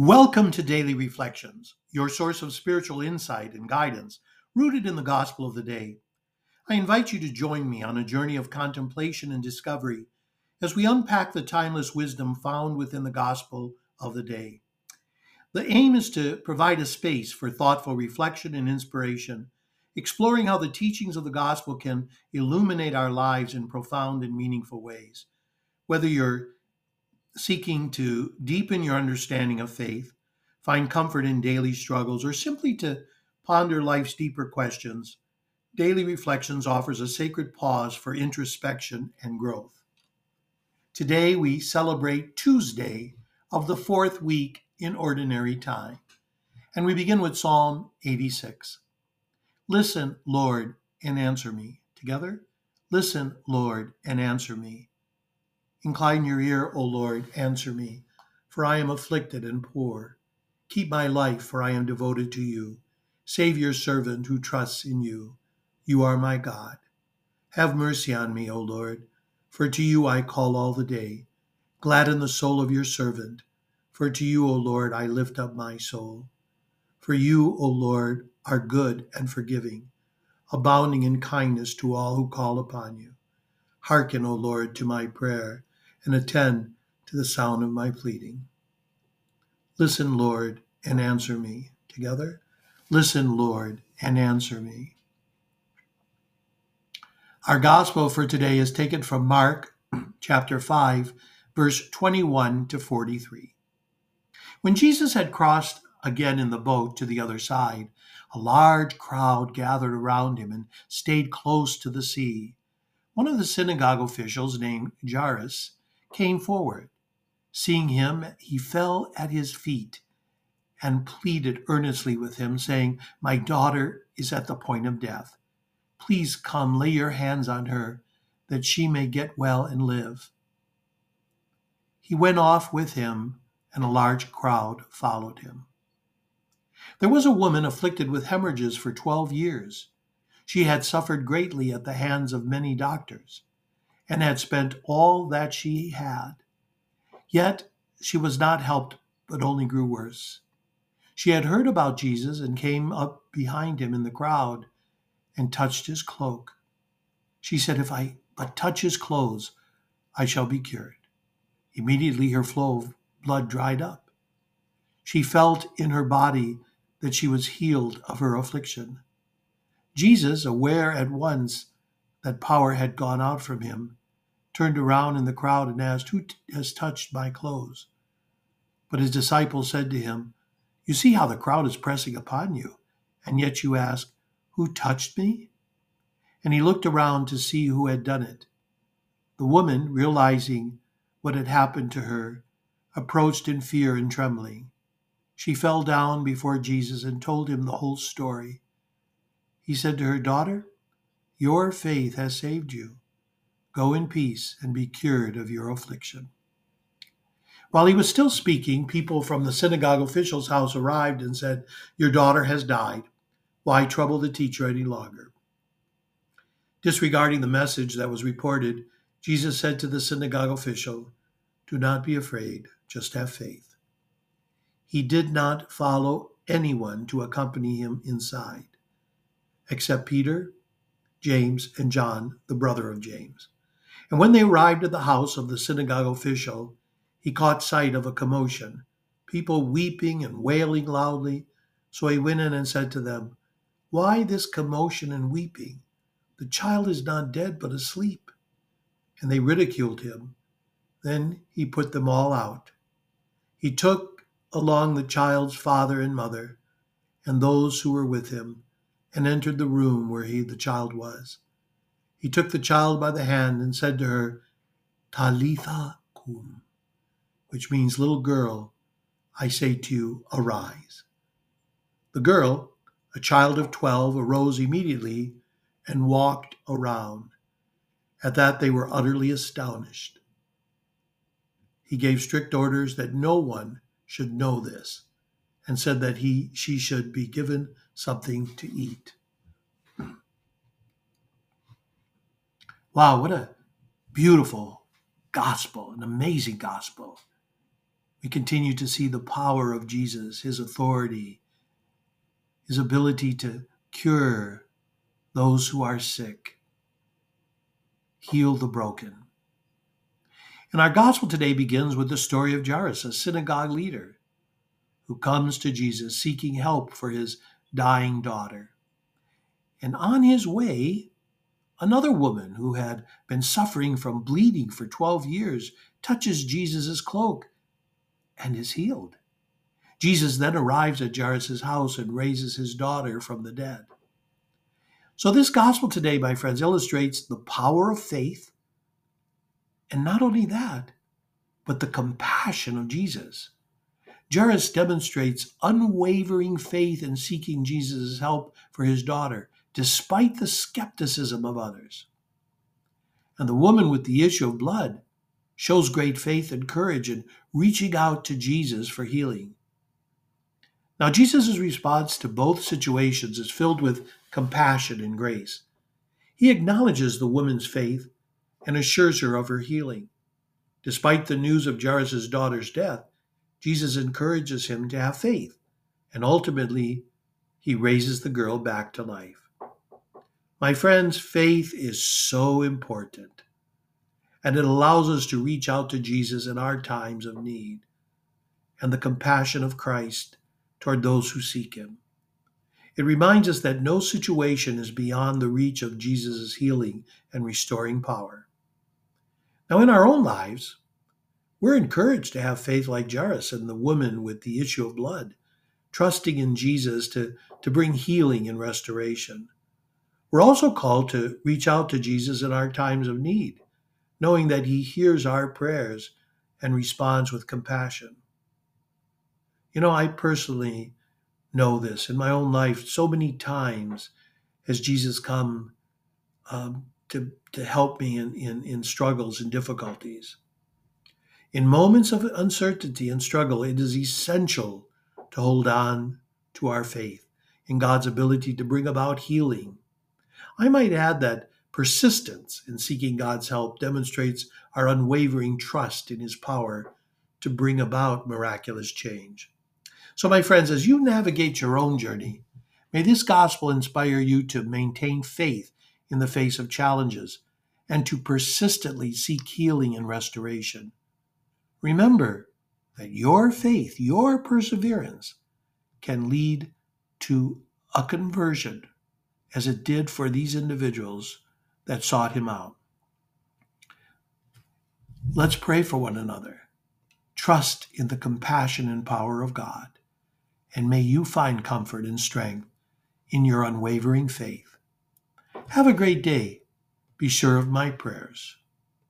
Welcome to Daily Reflections, your source of spiritual insight and guidance rooted in the gospel of the day. I invite you to join me on a journey of contemplation and discovery as we unpack the timeless wisdom found within the gospel of the day. The aim is to provide a space for thoughtful reflection and inspiration, exploring how the teachings of the gospel can illuminate our lives in profound and meaningful ways. Whether you're seeking to deepen your understanding of faith, find comfort in daily struggles, or simply to ponder life's deeper questions, Daily Reflections offers a sacred pause for introspection and growth. Today we celebrate Tuesday of the fourth week in Ordinary Time, and we begin with Psalm 86. Listen, Lord, and answer me. Together, listen, Lord, and answer me. Incline your ear, O Lord, answer me, for I am afflicted and poor. Keep my life, for I am devoted to you. Save your servant who trusts in you. You are my God. Have mercy on me, O Lord, for to you I call all the day. Gladden the soul of your servant, for to you, O Lord, I lift up my soul. For you, O Lord, are good and forgiving, abounding in kindness to all who call upon you. Hearken, O Lord, to my prayer and attend to the sound of my pleading. Listen, Lord, and answer me. Together, listen, Lord, and answer me. Our gospel for today is taken from Mark chapter 5, verse 21 to 43. When Jesus had crossed again in the boat to the other side, a large crowd gathered around him and stayed close to the sea. One of the synagogue officials, named Jairus, came forward. Seeing him, he fell at his feet and pleaded earnestly with him, saying, My daughter is at the point of death. Please come, lay your hands on her, that she may get well and live. He went off with him, and a large crowd followed him. There was a woman afflicted with hemorrhages for twelve years. She had suffered greatly at the hands of many doctors and had spent all that she had. Yet she was not helped, but only grew worse. She had heard about Jesus and came up behind him in the crowd and touched his cloak. She said, If I but touch his clothes, I shall be cured. Immediately her flow of blood dried up. She felt in her body that she was healed of her affliction. Jesus, aware at once that power had gone out from him, turned around in the crowd and asked, Who has touched my clothes? But his disciples said to him, You see how the crowd is pressing upon you, and yet you ask, Who touched me? And he looked around to see who had done it. The woman, realizing what had happened to her, approached in fear and trembling. She fell down before Jesus and told him the whole story. He said to her, Daughter, your faith has saved you. Go in peace and be cured of your affliction. While he was still speaking, people from the synagogue official's house arrived and said, Your daughter has died. Why trouble the teacher any longer? Disregarding the message that was reported, Jesus said to the synagogue official, Do not be afraid, just have faith. He did not follow anyone to accompany him inside, except Peter, James, and John, the brother of James. And when they arrived at the house of the synagogue official, he caught sight of a commotion, people weeping and wailing loudly. So he went in and said to them, Why this commotion and weeping? The child is not dead, but asleep. And they ridiculed him. Then he put them all out. He took along the child's father and mother, and those who were with him, and entered the room where he, the child was. He took the child by the hand and said to her, Talitha cum, which means, little girl, I say to you, arise. The girl, a child of twelve, arose immediately and walked around. At that they were utterly astonished. He gave strict orders that no one should know this, and said that he she should be given something to eat. Wow, what a beautiful gospel, an amazing gospel. We continue to see the power of Jesus, his authority, his ability to cure those who are sick, heal the broken. And our gospel today begins with the story of Jairus, a synagogue leader who comes to Jesus seeking help for his dying daughter. And on his way, another woman who had been suffering from bleeding for 12 years touches Jesus' cloak and is healed. Jesus then arrives at Jairus' house and raises his daughter from the dead. So, this gospel today, my friends, illustrates the power of faith. And not only that, but the compassion of Jesus. Jairus demonstrates unwavering faith in seeking Jesus' help for his daughter, despite the skepticism of others. And the woman with the issue of blood shows great faith and courage in reaching out to Jesus for healing. Now, Jesus' response to both situations is filled with compassion and grace. He acknowledges the woman's faith and assures her of her healing. Despite the news of Jairus' daughter's death, Jesus encourages him to have faith, and ultimately, he raises the girl back to life. My friends, faith is so important, and it allows us to reach out to Jesus in our times of need and the compassion of Christ toward those who seek him. It reminds us that no situation is beyond the reach of Jesus' healing and restoring power. Now, in our own lives, we're encouraged to have faith like Jairus and the woman with the issue of blood, trusting in Jesus to, to bring healing and restoration. We're also called to reach out to Jesus in our times of need, knowing that he hears our prayers and responds with compassion. You know, I personally know this in my own life so many times has Jesus come um, to, to help me in, in, in struggles and difficulties. In moments of uncertainty and struggle, it is essential to hold on to our faith in God's ability to bring about healing. I might add that persistence in seeking God's help demonstrates our unwavering trust in His power to bring about miraculous change. So, my friends, as you navigate your own journey, may this gospel inspire you to maintain faith in the face of challenges and to persistently seek healing and restoration. Remember that your faith, your perseverance, can lead to a conversion as it did for these individuals that sought him out. Let's pray for one another. Trust in the compassion and power of God, and may you find comfort and strength in your unwavering faith. Have a great day. Be sure of my prayers.